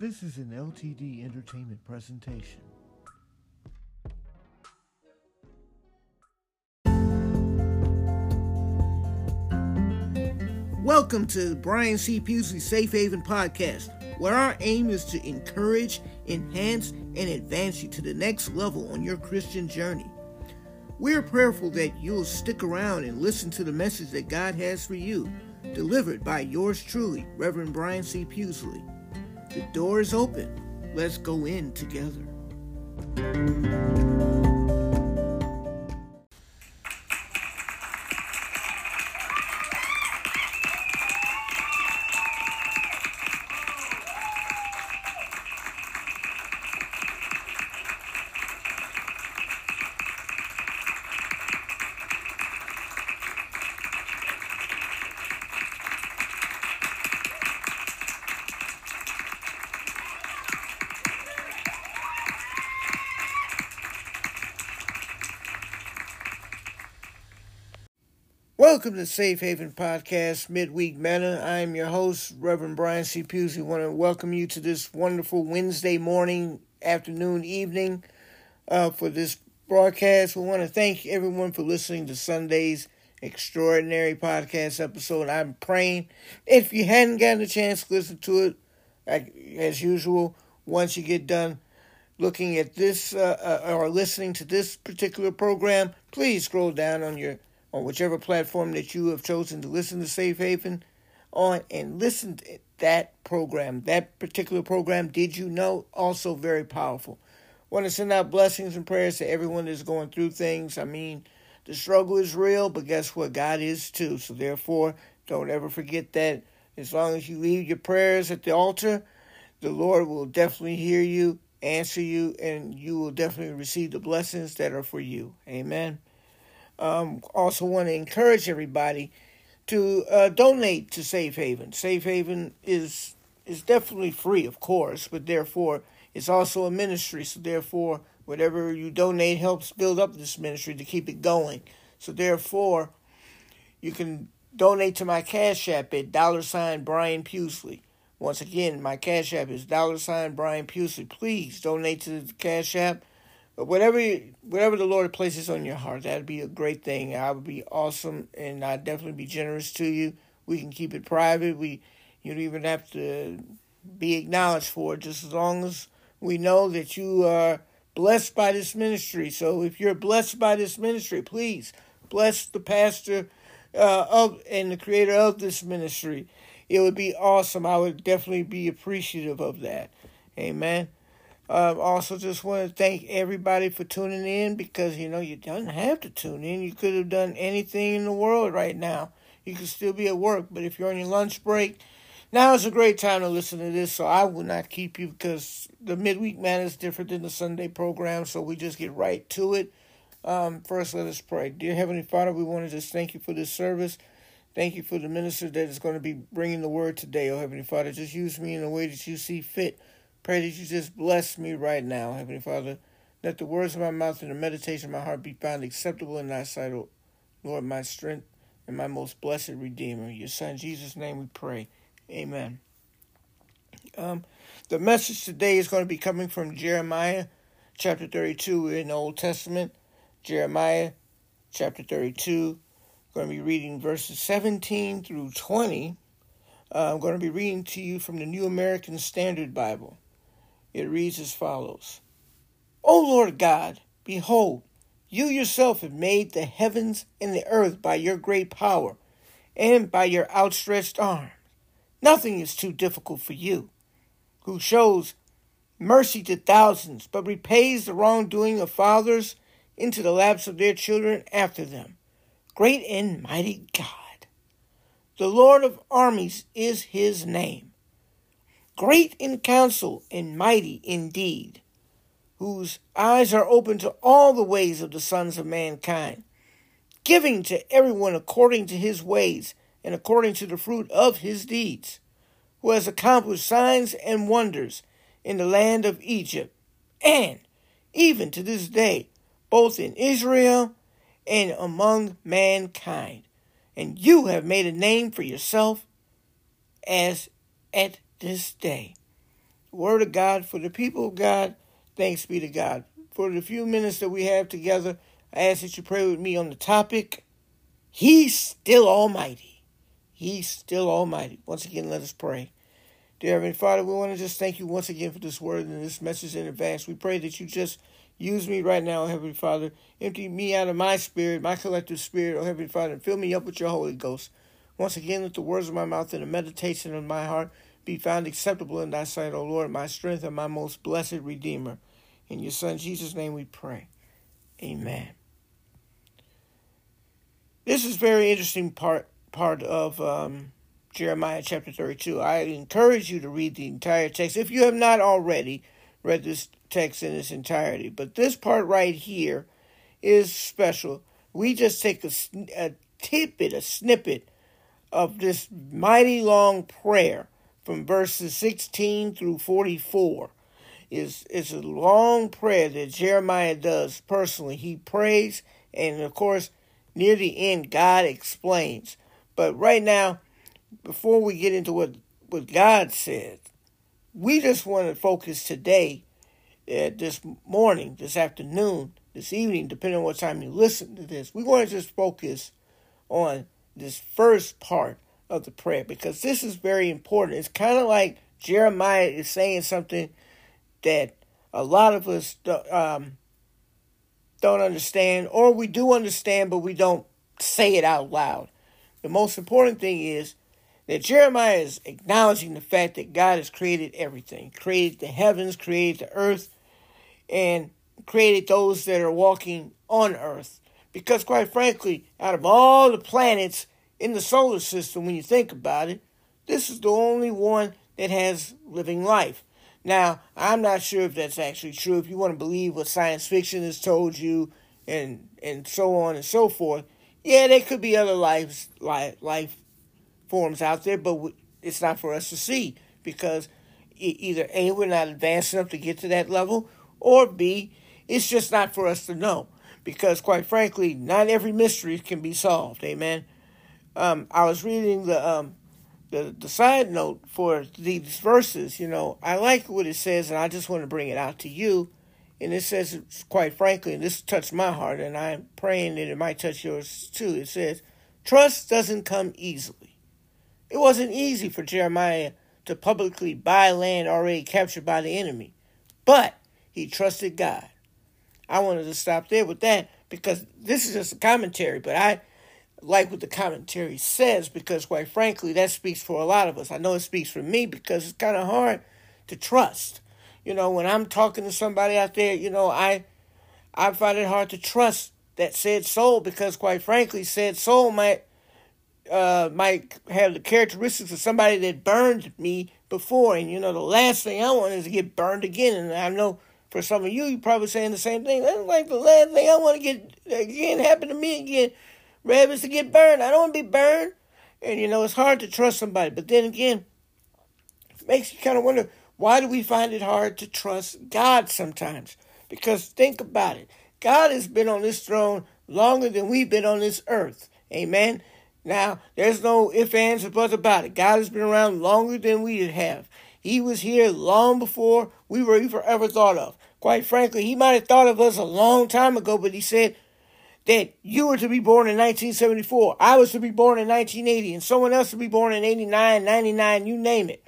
This is an LTD Entertainment presentation. Welcome to Brian C. Pughsley Safe Haven Podcast, where our aim is to encourage, enhance, and advance you to the next level on your Christian journey. We're prayerful that you'll stick around and listen to the message that God has for you, delivered by yours truly, Reverend Brian C. Pughsley. The door is open. Let's go in together. Welcome to Safe Haven Podcast Midweek Manna. I'm your host, Reverend Brian C. Pughsley. want to welcome you to this wonderful Wednesday morning, afternoon, evening uh, for this broadcast. We want to thank everyone for listening to Sunday's extraordinary podcast episode. I'm praying if you hadn't gotten a chance to listen to it, as usual, once you get done looking at this uh, uh, or listening to this particular program, please scroll down on your on whichever platform that you have chosen to listen to Safe Haven on and listen to that program. That particular program, Did You Know? Also very powerful. Want to send out blessings and prayers to everyone that's going through things. I mean, the struggle is real, but guess what? God is too. So therefore, don't ever forget that as long as you leave your prayers at the altar, the Lord will definitely hear you, answer you, and you will definitely receive the blessings that are for you. Amen. Um, also, want to encourage everybody to uh, donate to Safe Haven. Safe Haven is is definitely free, of course, but therefore it's also a ministry. So therefore, whatever you donate helps build up this ministry to keep it going. So therefore, you can donate to my Cash App at dollar sign Brian Pughsley. Once again, my Cash App is dollar sign Brian Pughsley. Please donate to the Cash App. Whatever whatever the Lord places on your heart, that'd be a great thing. I would be awesome, and I'd definitely be generous to you. We can keep it private. We you don't even have to be acknowledged for it, just as long as we know that you are blessed by this ministry. So if you're blessed by this ministry, please bless the pastor uh, of and the creator of this ministry. It would be awesome. I would definitely be appreciative of that. Amen. Uh, also, just want to thank everybody for tuning in because you know you don't have to tune in. You could have done anything in the world right now. You could still be at work, but if you're on your lunch break, now is a great time to listen to this. So I will not keep you because the midweek man is different than the Sunday program. So we just get right to it. Um, first, let us pray. Dear Heavenly Father, we want to just thank you for this service. Thank you for the minister that is going to be bringing the word today, oh Heavenly Father. Just use me in a way that you see fit. Pray that you just bless me right now, Heavenly Father. Let the words of my mouth and the meditation of my heart be found acceptable in thy sight, O Lord, my strength and my most blessed Redeemer. Your Son, Jesus' name we pray. Amen. Um, the message today is going to be coming from Jeremiah chapter 32 in the Old Testament. Jeremiah chapter 32. going to be reading verses 17 through 20. Uh, I'm going to be reading to you from the New American Standard Bible. It reads as follows O Lord God, behold, you yourself have made the heavens and the earth by your great power and by your outstretched arm. Nothing is too difficult for you, who shows mercy to thousands, but repays the wrongdoing of fathers into the laps of their children after them. Great and mighty God. The Lord of armies is his name great in counsel and mighty indeed, whose eyes are open to all the ways of the sons of mankind, giving to everyone according to his ways and according to the fruit of his deeds, who has accomplished signs and wonders in the land of Egypt, and even to this day, both in Israel and among mankind. And you have made a name for yourself as at this day. Word of God for the people of God. Thanks be to God. For the few minutes that we have together, I ask that you pray with me on the topic. He's still Almighty. He's still Almighty. Once again, let us pray. Dear Heavenly Father, we want to just thank you once again for this word and this message in advance. We pray that you just use me right now, Heavenly Father. Empty me out of my spirit, my collective spirit, oh Heavenly Father, and fill me up with your Holy Ghost. Once again, let the words of my mouth and the meditation of my heart be found acceptable in thy sight, O Lord, my strength and my most blessed Redeemer. In your Son Jesus' name we pray. Amen. This is very interesting part part of um, Jeremiah chapter 32. I encourage you to read the entire text if you have not already read this text in its entirety. But this part right here is special. We just take a, a tidbit, a snippet of this mighty long prayer from verses 16 through 44 is is a long prayer that Jeremiah does personally. He prays and of course near the end God explains. But right now before we get into what what God said, we just want to focus today uh, this morning, this afternoon, this evening, depending on what time you listen to this. We want to just focus on this first part of the prayer because this is very important. It's kind of like Jeremiah is saying something that a lot of us um, don't understand, or we do understand, but we don't say it out loud. The most important thing is that Jeremiah is acknowledging the fact that God has created everything, created the heavens, created the earth, and created those that are walking on earth. Because, quite frankly, out of all the planets in the solar system, when you think about it, this is the only one that has living life. Now, I'm not sure if that's actually true. If you want to believe what science fiction has told you, and and so on and so forth, yeah, there could be other lives, life, life forms out there, but it's not for us to see because either a we're not advanced enough to get to that level, or b it's just not for us to know because quite frankly, not every mystery can be solved. Amen. Um, I was reading the um, the the side note for these verses. You know, I like what it says, and I just want to bring it out to you. And it says, quite frankly, and this touched my heart, and I'm praying that it might touch yours too. It says, trust doesn't come easily. It wasn't easy for Jeremiah to publicly buy land already captured by the enemy, but he trusted God. I wanted to stop there with that because this is just a commentary, but I like what the commentary says because, quite frankly, that speaks for a lot of us. I know it speaks for me because it's kind of hard to trust. You know, when I'm talking to somebody out there, you know, I I find it hard to trust that said soul because, quite frankly, said soul might uh, might have the characteristics of somebody that burned me before, and you know, the last thing I want is to get burned again. And I know for some of you, you're probably saying the same thing. That's like the last thing I want to get again happen to me again. Is to get burned. I don't want to be burned. And you know, it's hard to trust somebody. But then again, it makes you kind of wonder why do we find it hard to trust God sometimes? Because think about it. God has been on this throne longer than we've been on this earth. Amen. Now, there's no ifs, ands, or buts about it. God has been around longer than we have. He was here long before we were ever thought of. Quite frankly, he might have thought of us a long time ago, but he said that you were to be born in 1974, I was to be born in 1980, and someone else to be born in 89, 99, you name it.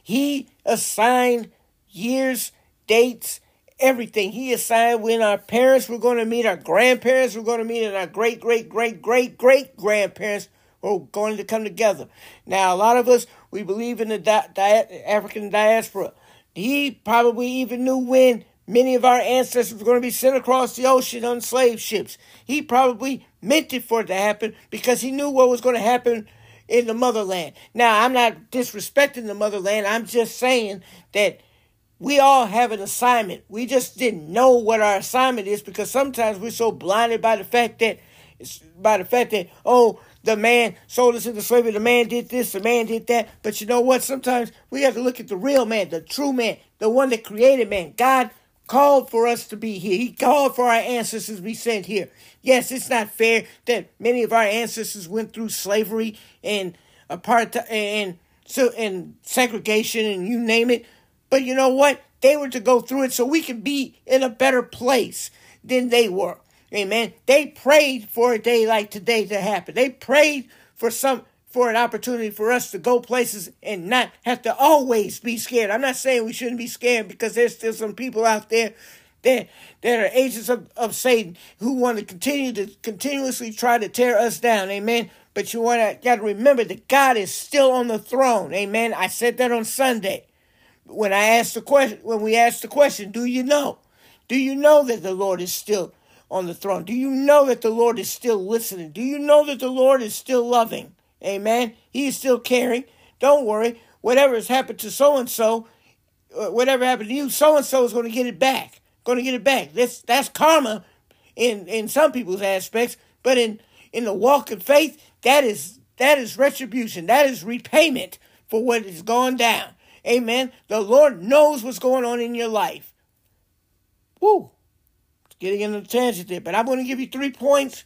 He assigned years, dates, everything. He assigned when our parents were going to meet, our grandparents were going to meet, and our great, great, great, great, great grandparents were going to come together. Now, a lot of us, we believe in the di- di- African diaspora. He probably even knew when many of our ancestors were going to be sent across the ocean on slave ships. He probably meant it for it to happen because he knew what was going to happen in the motherland. Now, I'm not disrespecting the motherland. I'm just saying that we all have an assignment. We just didn't know what our assignment is because sometimes we're so blinded by the fact that by the fact that oh the man sold us into slavery, the man did this, the man did that. But you know what? Sometimes we have to look at the real man, the true man, the one that created man. God called for us to be here. He called for our ancestors to be sent here. Yes, it's not fair that many of our ancestors went through slavery and apartheid and so and segregation and you name it. But you know what? They were to go through it so we could be in a better place than they were. Amen. They prayed for a day like today to happen. They prayed for some for an opportunity for us to go places and not have to always be scared. I'm not saying we shouldn't be scared because there's still some people out there that that are agents of, of Satan who want to continue to continuously try to tear us down. Amen. But you want to got to remember that God is still on the throne. Amen. I said that on Sunday when I asked the question when we asked the question, do you know? Do you know that the Lord is still on the throne? Do you know that the Lord is still listening? Do you know that the Lord is still loving? Amen. He is still caring. Don't worry. Whatever has happened to so and so, whatever happened to you, so and so is going to get it back. Going to get it back. That's that's karma in in some people's aspects, but in in the walk of faith, that is that is retribution. That is repayment for what has gone down. Amen. The Lord knows what's going on in your life. Woo. Getting into the tangent there, but I'm going to give you three points,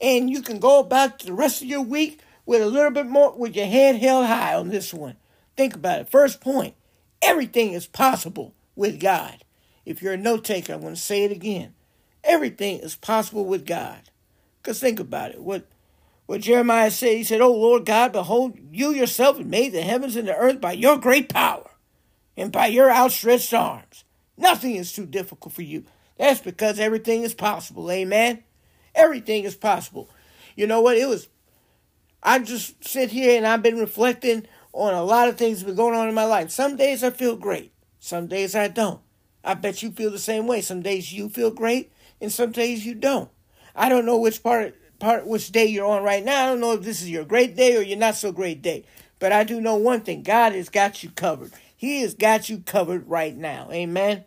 and you can go about the rest of your week with a little bit more, with your head held high on this one. Think about it. First point everything is possible with God. If you're a note taker, I'm going to say it again. Everything is possible with God. Because think about it. What what Jeremiah said, he said, Oh Lord God, behold, you yourself have made the heavens and the earth by your great power and by your outstretched arms. Nothing is too difficult for you. That's because everything is possible. Amen. Everything is possible. You know what? It was I just sit here and I've been reflecting on a lot of things that have been going on in my life. Some days I feel great. Some days I don't. I bet you feel the same way. Some days you feel great and some days you don't. I don't know which part part which day you're on right now. I don't know if this is your great day or your not so great day. But I do know one thing. God has got you covered. He has got you covered right now. Amen.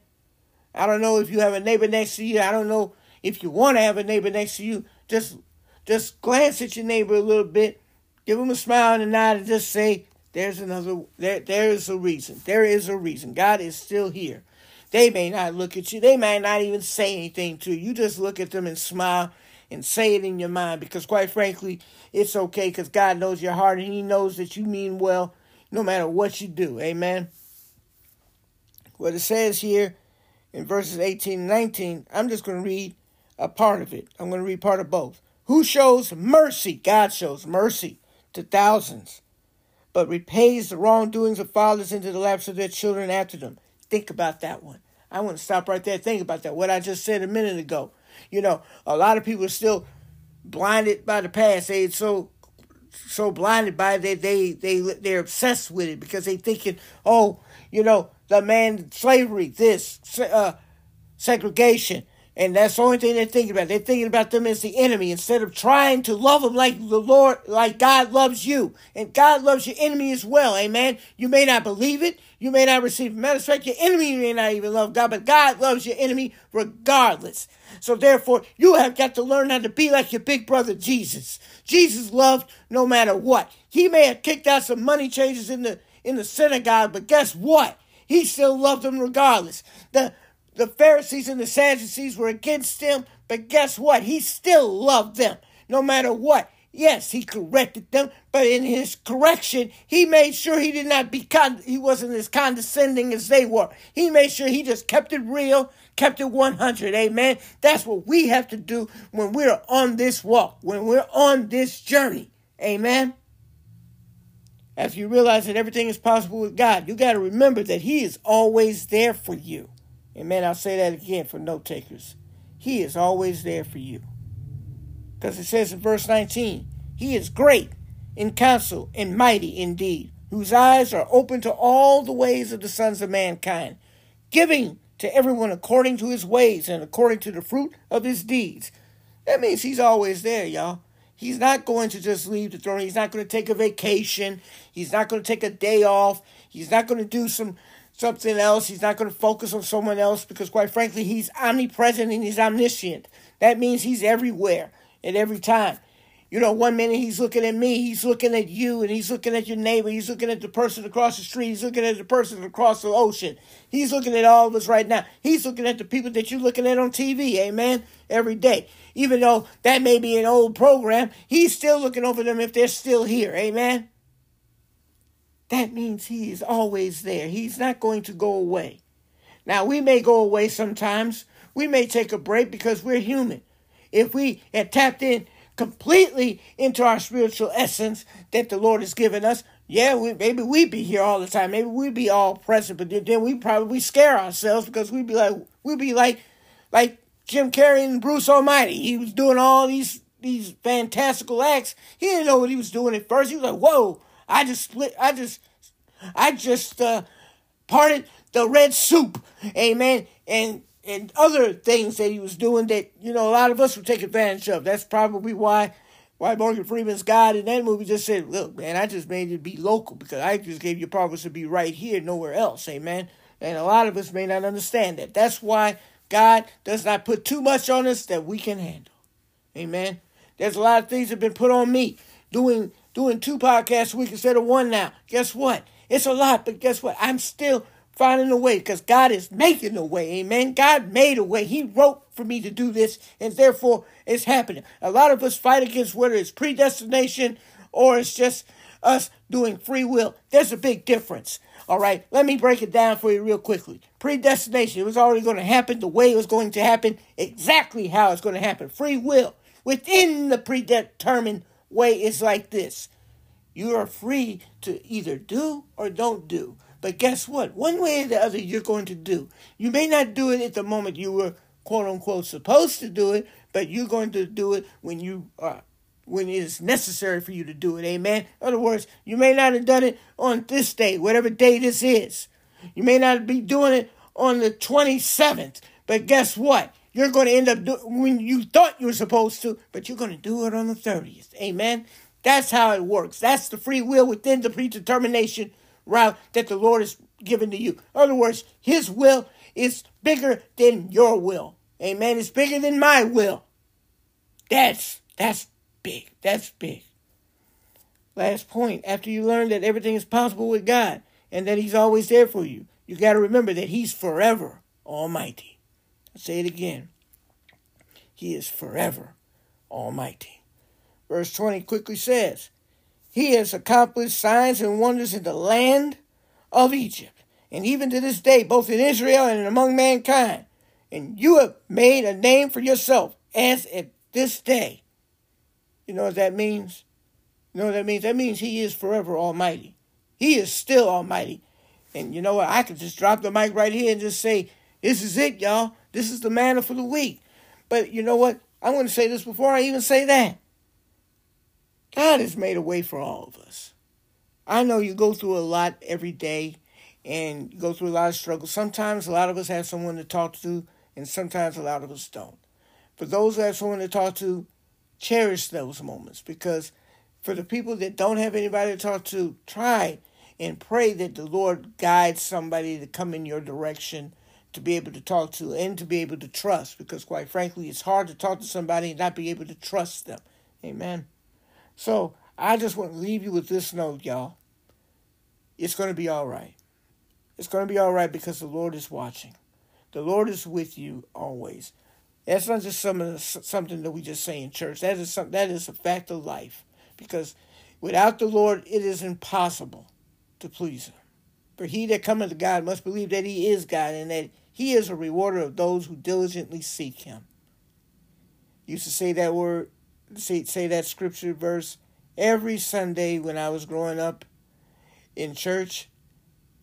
I don't know if you have a neighbor next to you. I don't know if you want to have a neighbor next to you. Just just glance at your neighbor a little bit Give them a smile and a nod and just say, there's another, there, there is a reason. There is a reason. God is still here. They may not look at you. They may not even say anything to you. You just look at them and smile and say it in your mind because, quite frankly, it's okay because God knows your heart and He knows that you mean well no matter what you do. Amen. What it says here in verses 18 and 19, I'm just going to read a part of it. I'm going to read part of both. Who shows mercy? God shows mercy to thousands, but repays the wrongdoings of fathers into the laps of their children after them. Think about that one. I want to stop right there. Think about that. What I just said a minute ago. You know, a lot of people are still blinded by the past. They so so blinded by it they they they they're obsessed with it because they thinking, oh, you know, the man slavery, this uh, segregation, and that's the only thing they're thinking about. They're thinking about them as the enemy instead of trying to love them like the Lord, like God loves you. And God loves your enemy as well. Amen. You may not believe it. You may not receive. Matter of fact, your enemy may not even love God, but God loves your enemy regardless. So therefore, you have got to learn how to be like your big brother Jesus. Jesus loved no matter what. He may have kicked out some money changers in the in the synagogue, but guess what? He still loved them regardless. The the Pharisees and the Sadducees were against him, but guess what? He still loved them no matter what. Yes, he corrected them, but in his correction, he made sure he did not be con- he wasn't as condescending as they were. He made sure he just kept it real, kept it 100. Amen. That's what we have to do when we're on this walk, when we're on this journey. Amen. As you realize that everything is possible with God, you got to remember that he is always there for you. Amen. I'll say that again for note takers. He is always there for you. Because it says in verse 19, He is great in counsel and mighty indeed, whose eyes are open to all the ways of the sons of mankind, giving to everyone according to his ways and according to the fruit of his deeds. That means he's always there, y'all. He's not going to just leave the throne. He's not going to take a vacation. He's not going to take a day off. He's not going to do some something else. He's not going to focus on someone else because, quite frankly, he's omnipresent and he's omniscient. That means he's everywhere at every time. You know, one minute he's looking at me, he's looking at you, and he's looking at your neighbor, he's looking at the person across the street, he's looking at the person across the ocean. He's looking at all of us right now. He's looking at the people that you're looking at on TV, amen, every day. Even though that may be an old program, he's still looking over them if they're still here, amen. That means He is always there. He's not going to go away. Now, we may go away sometimes. We may take a break because we're human. If we had tapped in completely into our spiritual essence that the Lord has given us, yeah, we, maybe we'd be here all the time. Maybe we'd be all present, but then we probably scare ourselves because we'd be like, we'd be like, like Jim Carrey and Bruce Almighty. He was doing all these these fantastical acts. He didn't know what he was doing at first. He was like, "Whoa! I just split. I just, I just uh, parted the red soup, amen." And and other things that he was doing that you know a lot of us would take advantage of. That's probably why why Morgan Freeman's God in that movie just said, "Look, man, I just made it be local because I just gave you a promise to be right here, nowhere else." Amen. And a lot of us may not understand that. That's why God does not put too much on us that we can handle. Amen. There's a lot of things that have been put on me. Doing doing two podcasts a week instead of one now. Guess what? It's a lot, but guess what? I'm still finding a way because God is making a way. Amen. God made a way. He wrote for me to do this, and therefore it's happening. A lot of us fight against whether it's predestination or it's just us doing free will. There's a big difference. All right, let me break it down for you real quickly. Predestination, it was already going to happen the way it was going to happen, exactly how it's going to happen. Free will, within the predetermined way, is like this you are free to either do or don't do. But guess what? One way or the other, you're going to do. You may not do it at the moment you were quote unquote supposed to do it, but you're going to do it when you are when it is necessary for you to do it. Amen. In other words, you may not have done it on this day, whatever day this is. You may not be doing it on the 27th, but guess what? You're going to end up doing when you thought you were supposed to, but you're going to do it on the 30th. Amen. That's how it works. That's the free will within the predetermination route that the Lord has given to you. In other words, His will is bigger than your will. Amen. It's bigger than my will. That's that's big. That's big. Last point. After you learn that everything is possible with God and that He's always there for you, you got to remember that He's forever Almighty. I'll say it again. He is forever Almighty. Verse 20 quickly says, He has accomplished signs and wonders in the land of Egypt, and even to this day, both in Israel and among mankind. And you have made a name for yourself, as at this day you know what that means? You know what that means? That means He is forever Almighty. He is still Almighty. And you know what? I could just drop the mic right here and just say, This is it, y'all. This is the manna for the week. But you know what? I'm going to say this before I even say that. God has made a way for all of us. I know you go through a lot every day and go through a lot of struggles. Sometimes a lot of us have someone to talk to, and sometimes a lot of us don't. For those that have someone to talk to, cherish those moments because for the people that don't have anybody to talk to, try and pray that the Lord guides somebody to come in your direction to be able to talk to and to be able to trust because quite frankly it's hard to talk to somebody and not be able to trust them. Amen. So I just want to leave you with this note, y'all. It's going to be all right. It's going to be all right because the Lord is watching. The Lord is with you always. That's not just some something that we just say in church. That is some, that is a fact of life. Because without the Lord, it is impossible to please Him. For he that cometh to God must believe that He is God, and that He is a rewarder of those who diligently seek Him. Used to say that word, say say that scripture verse every Sunday when I was growing up in church,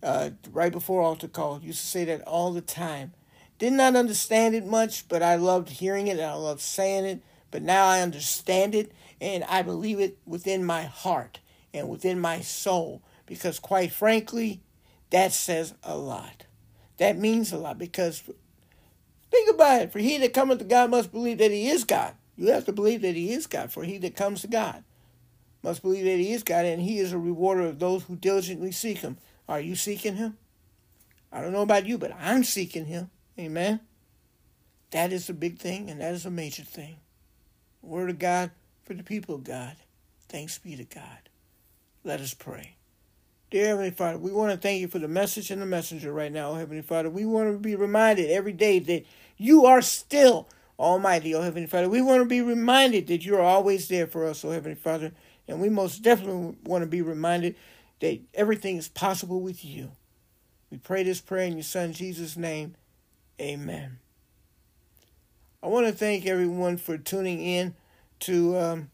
uh, right before altar call. Used to say that all the time did not understand it much, but I loved hearing it and I loved saying it. But now I understand it and I believe it within my heart and within my soul because, quite frankly, that says a lot. That means a lot because think about it. For he that cometh to God must believe that he is God. You have to believe that he is God. For he that comes to God must believe that he is God and he is a rewarder of those who diligently seek him. Are you seeking him? I don't know about you, but I'm seeking him. Amen. That is a big thing, and that is a major thing. Word of God for the people of God. Thanks be to God. Let us pray. Dear Heavenly Father, we want to thank you for the message and the messenger right now, Heavenly Father. We want to be reminded every day that you are still Almighty, oh Heavenly Father. We want to be reminded that you are always there for us, oh Heavenly Father. And we most definitely want to be reminded that everything is possible with you. We pray this prayer in your son Jesus' name. Amen. I want to thank everyone for tuning in to um,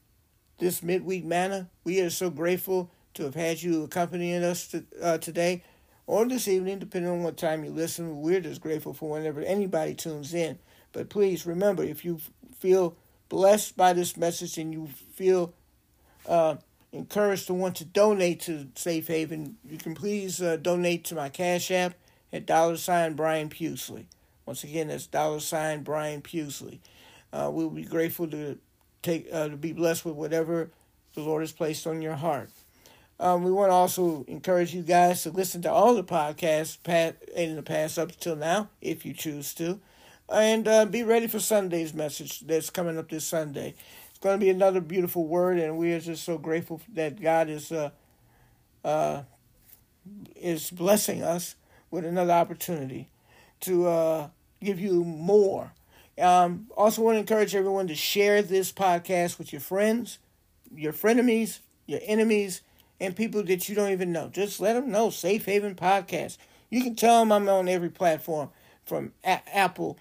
this midweek manna. We are so grateful to have had you accompanying us to, uh, today or this evening, depending on what time you listen. We're just grateful for whenever anybody tunes in. But please remember, if you feel blessed by this message and you feel uh, encouraged to want to donate to Safe Haven, you can please uh, donate to my Cash App at dollar sign Brian Pughsley. Once again, that's dollar sign Brian Pughsley. Uh, we'll be grateful to take uh, to be blessed with whatever the Lord has placed on your heart. Um, we want to also encourage you guys to listen to all the podcasts past, in the past up until now, if you choose to, and uh, be ready for Sunday's message that's coming up this Sunday. It's going to be another beautiful word, and we are just so grateful that God is uh, uh, is blessing us with another opportunity to uh, give you more. Um, also, want to encourage everyone to share this podcast with your friends, your frenemies, your enemies and people that you don't even know. Just let them know Safe Haven Podcast. You can tell them I'm on every platform from A- Apple,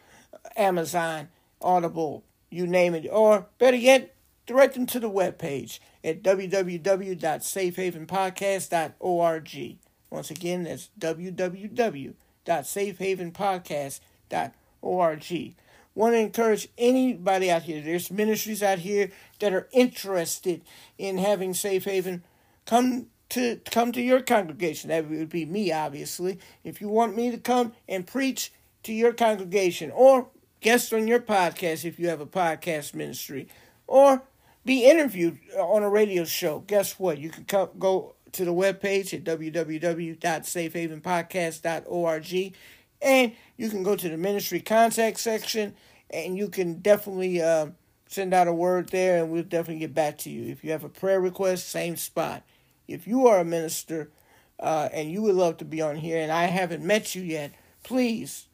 Amazon, Audible, you name it. Or better yet, direct them to the webpage at www.safehavenpodcast.org. Once again, that's www.safehavenpodcast.org. Want to encourage anybody out here, there's ministries out here that are interested in having Safe Haven come to come to your congregation. That would be me, obviously. If you want me to come and preach to your congregation, or guest on your podcast if you have a podcast ministry, or be interviewed on a radio show, guess what? You can come, go to the webpage at www.safehavenpodcast.org and you can go to the ministry contact section and you can definitely uh, send out a word there and we'll definitely get back to you. If you have a prayer request, same spot. If you are a minister uh, and you would love to be on here and I haven't met you yet, please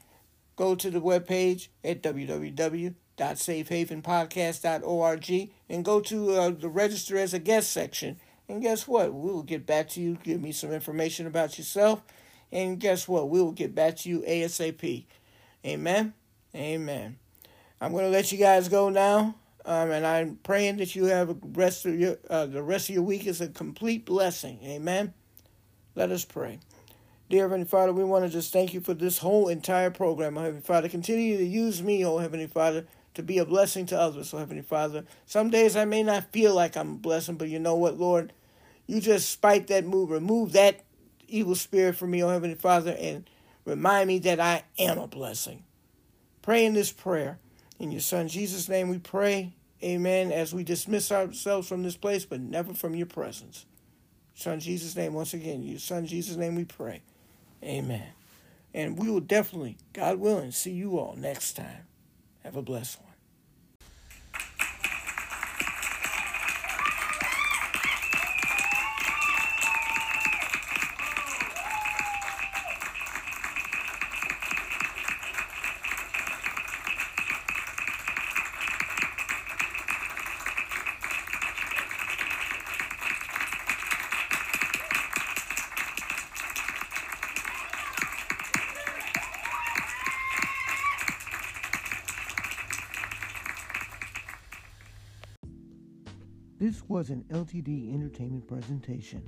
go to the webpage at www.safehavenpodcast.org and go to uh, the register as a guest section. And guess what? We will get back to you, give me some information about yourself. And guess what? We will get back to you ASAP. Amen. Amen. I'm going to let you guys go now. Um, and I'm praying that you have rest of your uh, the rest of your week is a complete blessing. Amen. Let us pray. Dear Heavenly Father, we want to just thank you for this whole entire program. Oh, Heavenly Father, continue to use me, oh Heavenly Father, to be a blessing to others, oh Heavenly Father. Some days I may not feel like I'm a blessing, but you know what, Lord? You just spite that move, remove that evil spirit from me, oh Heavenly Father, and remind me that I am a blessing. Pray in this prayer. In your Son Jesus' name we pray. Amen. As we dismiss ourselves from this place, but never from your presence. Son Jesus' name, once again, your Son Jesus' name we pray. Amen. And we will definitely, God willing, see you all next time. Have a blessed one. Was an LTD Entertainment presentation.